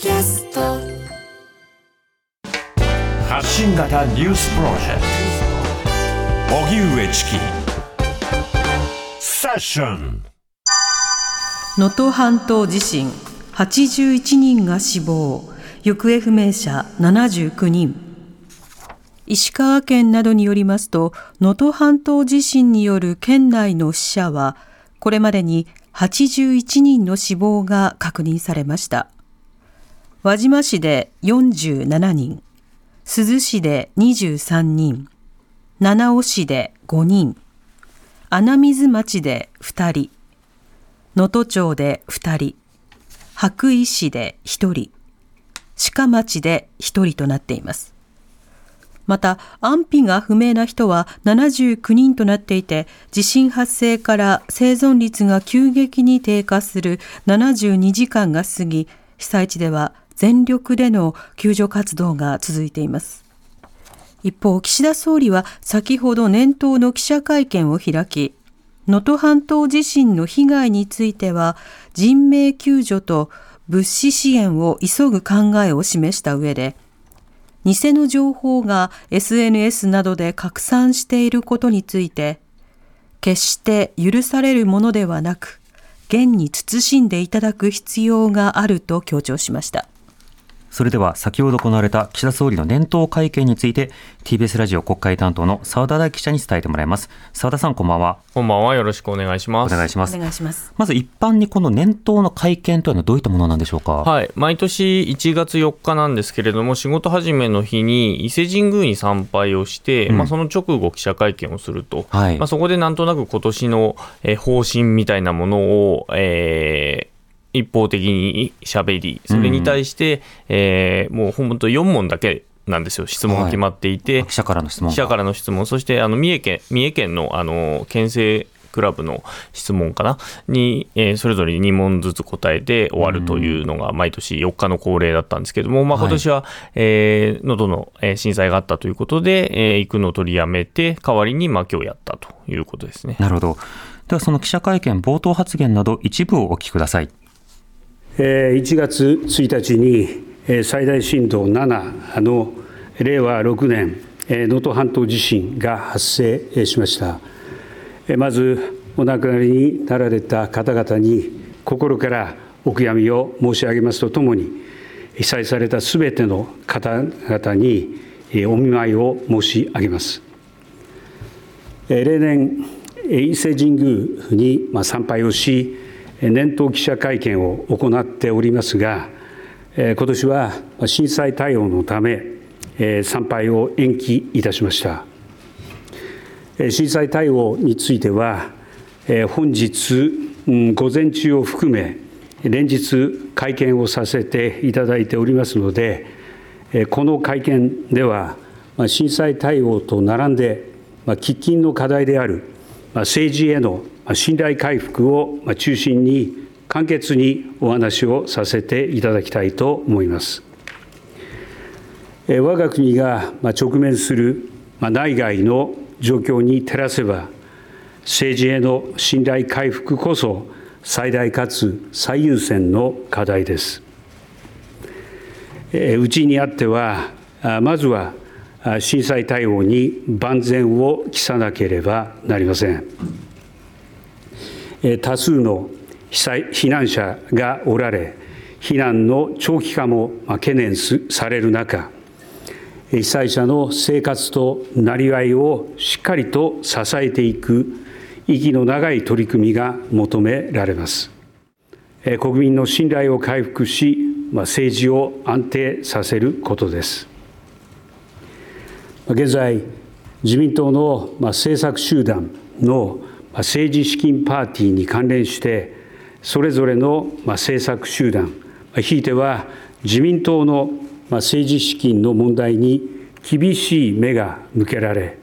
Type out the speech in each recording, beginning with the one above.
キャスト。発信型ニュースプロジェクト。荻上チキ。セッション。能登半島地震。81人が死亡。行方不明者79人。石川県などによりますと能登半島地震による県内の死者はこれまでに81人の死亡が確認されました輪島市で47人珠洲市で23人七尾市で5人穴水町で2人能登町で2人羽咋市で1人鹿町で1人となっています。また安否が不明な人は79人となっていて地震発生から生存率が急激に低下する72時間が過ぎ被災地では全力での救助活動が続いています一方岸田総理は先ほど年頭の記者会見を開き能登半島地震の被害については人命救助と物資支援を急ぐ考えを示した上で偽の情報が SNS などで拡散していることについて決して許されるものではなく現に慎んでいただく必要があると強調しました。それでは先ほど行われた岸田総理の年頭会見について TBS ラジオ国会担当の澤田大記者に伝えてもらいます。澤田さんこんばんは。こんばんは。よろしくお願いします。お願いします。お願いします。まず一般にこの年頭の会見というのはどういったものなんでしょうか？はい。毎年1月4日なんですけれども仕事始めの日に伊勢神宮に参拝をして、うん、まあ、その直後記者会見をすると、はい、まあ、そこでなんとなく今年の方針みたいなものを、えー一方的に喋り、それに対して、うん、えー、もう本当4問だけなんですよ、質問が決まっていて、はい、記者からの質問記者からの質問、そしてあの三重県三重県のあの県政クラブの質問かな？に、えー、それぞれ2問ずつ答えて終わるというのが毎年4日の恒例だったんですけども、まあ、今年は、はい、えー、喉の震災があったということで、えー、行くのを取りやめて、代わりにまあ今日やったということですね。なるほど。ではその記者会見冒頭発言など一部をお聞きください。1月1日に最大震度7の令和6年能登半島地震が発生しました。まずお亡くなりになられた方々に心からお悔やみを申し上げますとともに被災されたすべての方々にお見舞いを申し上げます。例年伊勢神宮に参拝をし年頭記者会見を行っておりますが、今年は震災対応のため、参拝を延期いたしました。震災対応については、本日午前中を含め、連日会見をさせていただいておりますので、この会見では、震災対応と並んで、喫緊の課題である政治への信頼回復を中心に簡潔にお話をさせていただきたいと思います。我が国が直面する内外の状況に照らせば政治への信頼回復こそ最大かつ最優先の課題です。うちにあってはまずは震災対応に万全を期さなければなりません。多数の被災避難者がおられ、避難の長期化も懸念される中、被災者の生活となりわいをしっかりと支えていく息の長い取り組みが求められます。国民の信頼を回復し、政治を安定させることです。現在、自民党の政策集団の政治資金パーティーに関連してそれぞれの政策集団ひいては自民党の政治資金の問題に厳しい目が向けられ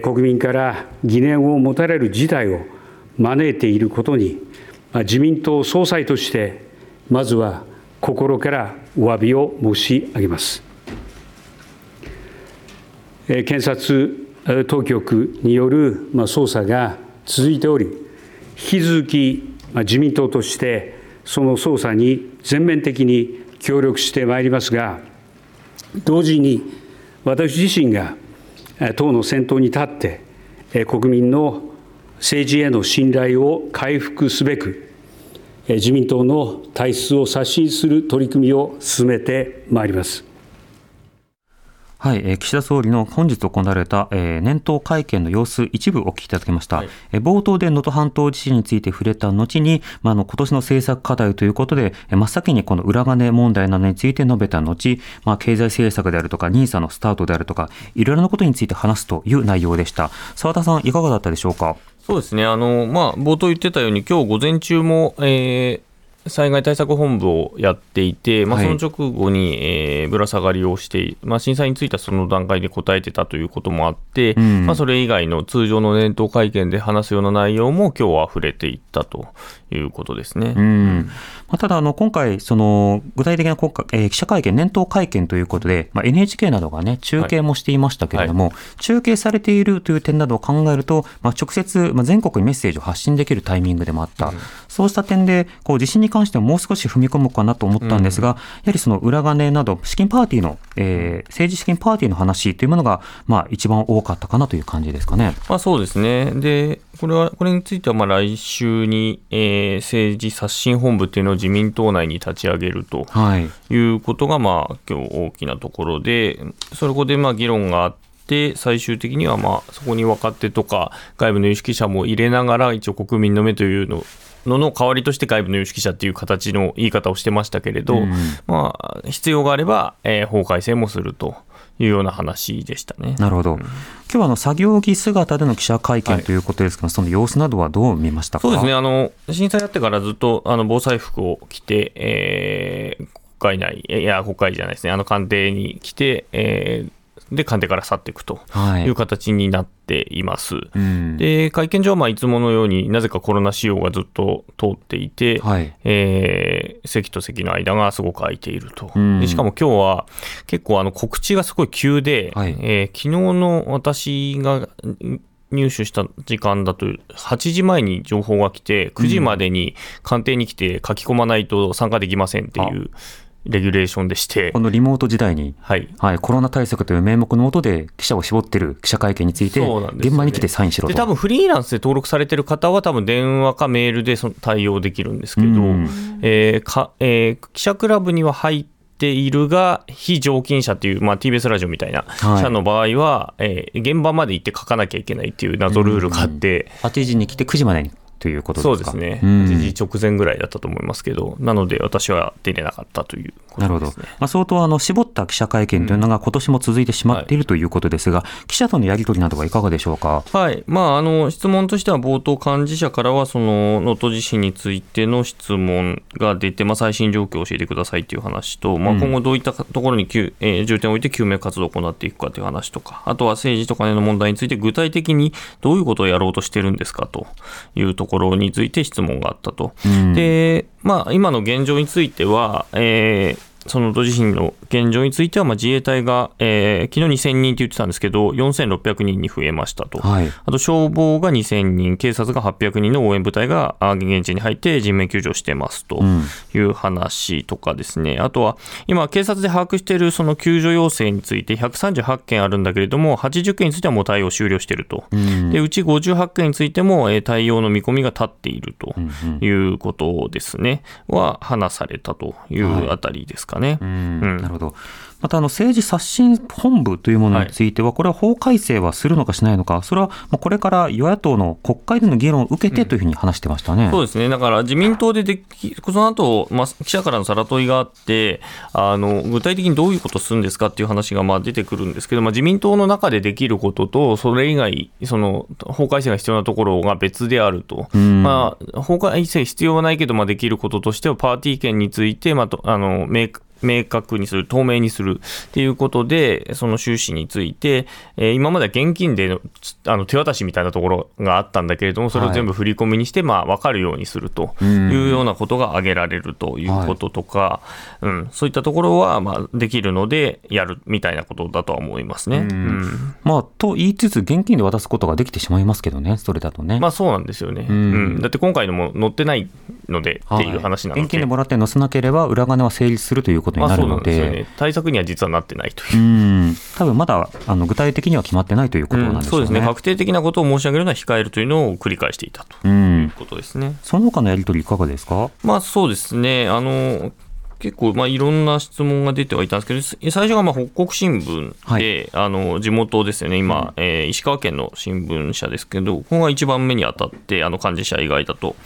国民から疑念を持たれる事態を招いていることに自民党総裁としてまずは心からお詫びを申し上げます。検察当局による捜査が続いており、引き続き自民党としてその捜査に全面的に協力してまいりますが、同時に私自身が党の先頭に立って、国民の政治への信頼を回復すべく、自民党の体質を刷新する取り組みを進めてまいります。はい、えー、岸田総理の本日行われた、えー、年頭会見の様子、一部お聞きいただきました。はい、えー、冒頭で能登半島地震について触れた後に、まあ、あの今年の政策課題ということで、えー、真っ先にこの裏金問題などについて述べた後、まあ、経済政策であるとか、NISA のスタートであるとか、いろいろなことについて話すという内容でした。澤田さん、いかがだったでしょうか？そうですね、あのまあ、冒頭言ってたように、今日午前中も、えー、災害対策本部をやっていて、まあ、その直後に、えー、ぶら下がりをして、まあ、震災についてはその段階で答えてたということもあって、うん、まあ、それ以外の通常の年頭会見で話すような内容も今日は触れていったということですね。うん。まあ、ただあの、今回、その具体的な国家、えー、記者会見、年頭会見ということで、まあ、NHK などが、ね、中継もしていましたけれども、はい。はい、中継されているという点などを考えると、まあ、直接、まあ、全国にメッセージを発信できるタイミングでもあった、うん、そうした点で、こう地震に関してももう少し踏み込むかなと思ったんですが、うん、やはりその裏金など、資金パーティーの、えー、政治資金パーティーの話というものが、まあ、一番多かったかなという感じですかね。まあ、そうですね。でこれはこれについてはまあ来週に、えー、政治刷新本部っていうのを自民党内に立ち上げるとい。うことが、まあ今日大きなところで、そこでまあ議論があって、最終的にはまあそこに若手とか外部の有識者も入れながら、一応国民の目というののの代わりとして外部の有識者っていう形の言い方をしてましたけれど、うん、まあ、必要があれば、えー、法改正もすると。いうような話でしたね。なるほど。うん、今日はあの作業着姿での記者会見ということですが、はい、その様子などはどう見ましたそうですね。あの震災あってからずっとあの防災服を着て、えー、国会内いや国会じゃないですね。あの官邸に来て、えー、で官邸から去っていくとい。う形になっています。はいうん、で会見場はまあいつものようになぜかコロナ仕様がずっと通っていて、はい、えー、席と席の間がすごく空いていると、うん、でしかも今日は結構あの告知がすごい急で、はい、えー、昨日の私が入手した時間だと8時前に情報が来て9時までに官邸に来て書き込まないと参加できませんっていう。うんレギュレーションでして。このリモート時代に、はい。はい、コロナ対策という名目のもとで記者を絞ってる記者会見について、現場に来てサインしろと。で、多分フリーランスで登録されてる方は多分電話かメールでその対応できるんですけど、えー、か、えー、記者クラブには入ってているが、非常勤者という、まあ、TBS ラジオみたいな社の場合は、はい、えー、現場まで行って書かなきゃいけないっていう謎ルールがあって、うん、8時に来て9時までにということそうですね、8時直前ぐらいだったと思いますけど、なので私は出れなかったという、ね、なるほど、まあ、相当あの絞った記者会見というのが、今年も続いてしまっているということですが、うんはい、記者とのやり取りなどはいかがでしょうか、はい。まあ、あの質問としては、冒頭、幹事社からは、その能登地震についての質問が出て、まあ、最新状況を教えてくださいという話と、まあ、今後どういったところに、えー、重点を置いて救命活動を行っていくかという話とか、あとは政治と金の問題について、具体的にどういうことをやろうとしてるんですかというところについて質問があったと。うん、で、まあ、今の現状については、えーその土地震の現状については、まあ、自衛隊が、えー、昨日2000人って言ってたんですけど、4600人に増えましたと、はい、あと消防が2000人、警察が800人の応援部隊が現地に入って人命救助してますという話とかですね、うん、あとは今、警察で把握しているその救助要請について138件あるんだけれども、80件についてはもう対応終了していると、うん、でうち58件についても、えー、対応の見込みが立っているということですね、うんうん、は話されたというあたりですか。かね。うん、なるほど。またあの政治刷新本部というものについては、これは法改正はするのかしないのか、それはこれから与野党の国会での議論を受けてというふうに話してましたね、うん、そうですね、だから自民党ででき、その後、まあ記者からのさら問いがあって、あの具体的にどういうことをするんですかっていう話がまあ出てくるんですけど、まあ、自民党の中でできることと、それ以外、その法改正が必要なところが別であると、うん、まあ、法改正必要はないけど、まあ、できることとしては、パーティー券について、まあ、あの明明確にする、透明にするっていうことで、その収支について、えー、今までは現金でのあの手渡しみたいなところがあったんだけれども、それを全部振り込みにして、まあ、分かるようにするというようなことが挙げられるということとか、はい、うん、そういったところは、まあ、できるので、やるみたいなことだとは思いますね。うん、まあ、と言いつつ、現金で渡すことができてしまいますけどね、それだとね。まあ、そうなんですよね。うん、だって今回のも載ってないのでっていう話なので、現金でもらって載せなければ、裏金は成立するということになるので、まあね、対策には実はなってないという。うん。多分まだあの具体的には決まってないということなんですね、うん、そうですね、確定的なことを申し上げるのは控えるというのを繰り返していたということですね。その他のやり取り、いかがですか、まあ、そうですね。あの結構、まあ、いろんな質問が出てはいたんですけど、最初がまあ北国新聞で、はい、あの地元ですよね、今、うん、えー、石川県の新聞社ですけど、ここが一番目に当たって、あの幹事社以外だと。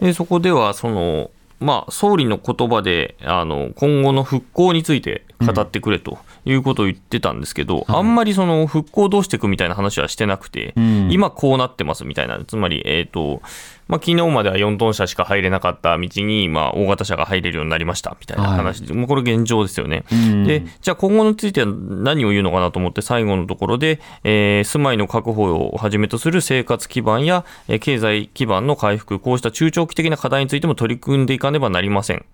でそこではその、まあ、総理の言葉であの今後の復興について語ってくれと。い。うことを言ってたんですけど、あんまりその復興どうしていくみたいな話はしてなくて、今こうなってますみたいな、つまり、えっ、ー、と、まあ、昨日までは4トン車しか入れなかった道に、まあ、大型車が入れるようになりましたみたいな話で、はい、もうこれ現状ですよね。で、じゃあ今後については何を言うのかなと思って、最後のところで、えー、住まいの確保をはじめとする生活基盤や、えー、経済基盤の回復、こうした中長期的な課題についても取り組んでいかねばなりません。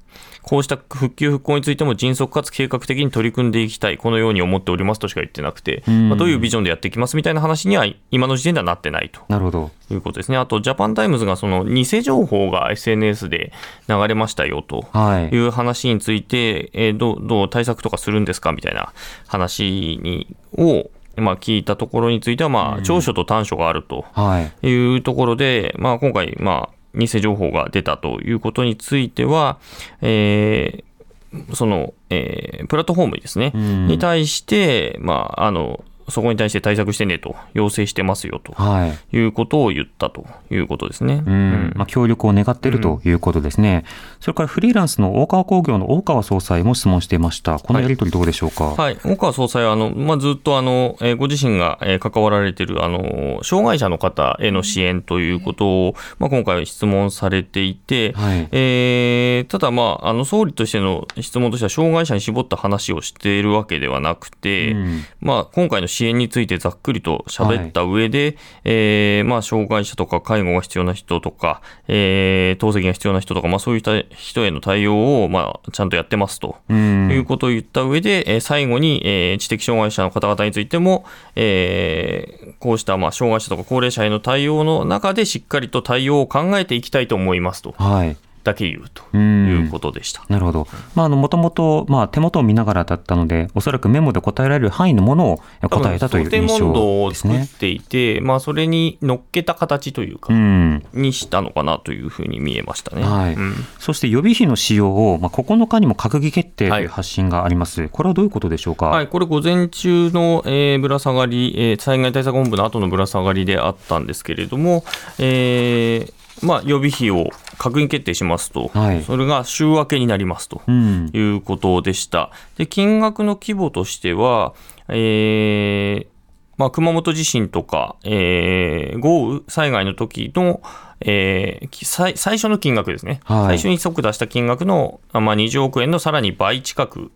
こうした復旧・復興についても迅速かつ計画的に取り組んでいきたい、このように思っておりますとしか言ってなくて、まあ、どういうビジョンでやっていきますみたいな話には、今の時点ではなってないと。なるほど。いうことですね。あと、ジャパンタイムズがその偽情報が SNS で流れましたよという話について、はい、えー、どうどう対策とかするんですかみたいな話にをまあ、聞いたところについては、まあ、長所と短所があるというところで、まあ、今回、まあ、偽情報が出たということについては、えー、その、えー、プラットフォームですね、に対して、まあ、あの、そこに対して対策してねと要請してますよと、はい、いうことを言ったということですね。うん、まあ、協力を願っているということですね、うん、それからフリーランスの大川工業の大川総裁も質問していました、このやり取り、どうでしょうか、はい、はい、大川総裁はあの、まあ、ずっとあの、えー、ご自身が、えー、関わられているあの障害者の方への支援ということを、まあ、今回質問されていて、はい、えー、ただ、まあ、あの総理としての質問としては、障害者に絞った話をしているわけではなくて、うん、まあ、今回の支援についてざっくりと喋った上で、はい、えー、まあ、障害者とか介護が必要な人とか、えー、透析が必要な人とか、まあ、そういった人への対応を、まあ、ちゃんとやってますと。いうことを言った上で、えー、最後に、えー、知的障害者の方々についても、えー、こうしたまあ障害者とか高齢者への対応の中でしっかりと対応を考えていきたいと思いますと。はいだけ言うということでした。なるほど。まあ、あの、もともと、まあ、手元を見ながらだったので、おそらくメモで答えられる範囲のものを答えたという印象ですね。を作っていて、まあ、それに乗っけた形というか、うん、にしたのかなというふうに見えましたね。はい。うん、そして予備費の使用を、まあ、9日にも閣議決定という発信があります。はい、これはどういうことでしょうか？はい、これ午前中の、えー、ぶら下がり、えー、災害対策本部の後のぶら下がりであったんですけれども、えー、まあ、予備費を閣議決定しますと、はい、それが週明けになりますと。いうことでした。で金額の規模としては、えーまあ、熊本地震とか、えー、豪雨災害の時の、えー、最最初の金額ですね、はい、最初に即出した金額の、まあ、20億円のさらに倍近く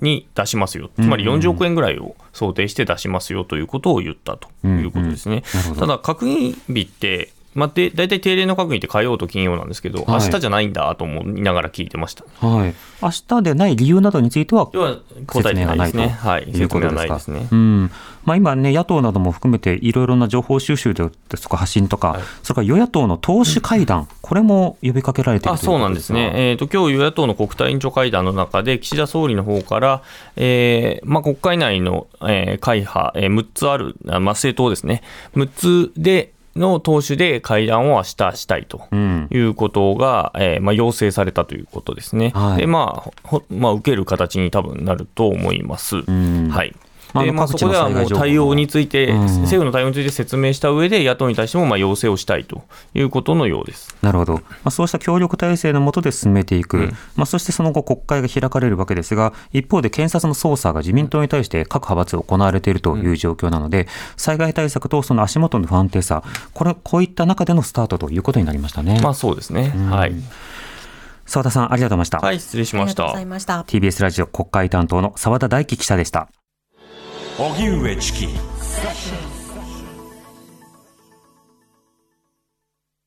に出しますよ、つまり40億円ぐらいを想定して出しますよということを言ったということですね。うんうん、ただ、閣議日ってまあ、で大体定例の閣議って火曜と金曜なんですけど、はい、明日じゃないんだと思いながら聞いてました、はい、明日でない理由などについては、答えてないですね。はい、いうことですね。うん。まあ、今ね、野党なども含めていろいろな情報収集ですとか発信とか、はい、それから与野党の党首会談、うん、これも呼びかけられているあそうなんですね、えーと、今日与野党の国対委員長会談の中で、岸田総理の方から、えーまあ、国会内の、えー、会派、えー、6つある、まあ、政党ですね、6つで、の党首で会談を明日したいということが、うん、えー、まあ、要請されたということですね。はい、でまあまあ、受ける形に多分なると思います。うん、はいでまあ、そこではもう対応について、政府の対応について説明した上で、野党に対してもまあ要請をしたいということのようです。なるほど、まあ、そうした協力体制の下で進めていく、うん、まあ、そしてその後、国会が開かれるわけですが、一方で検察の捜査が自民党に対して各派閥行われているという状況なので、災害対策とその足元の不安定さ、これ、こういった中でのスタートということになりましたね。まあ、そうですね、はい。澤田さんありがとうございました。はい、失礼しました。TBS ラジオ国会担当の澤田大樹記者でした。荻上チキ。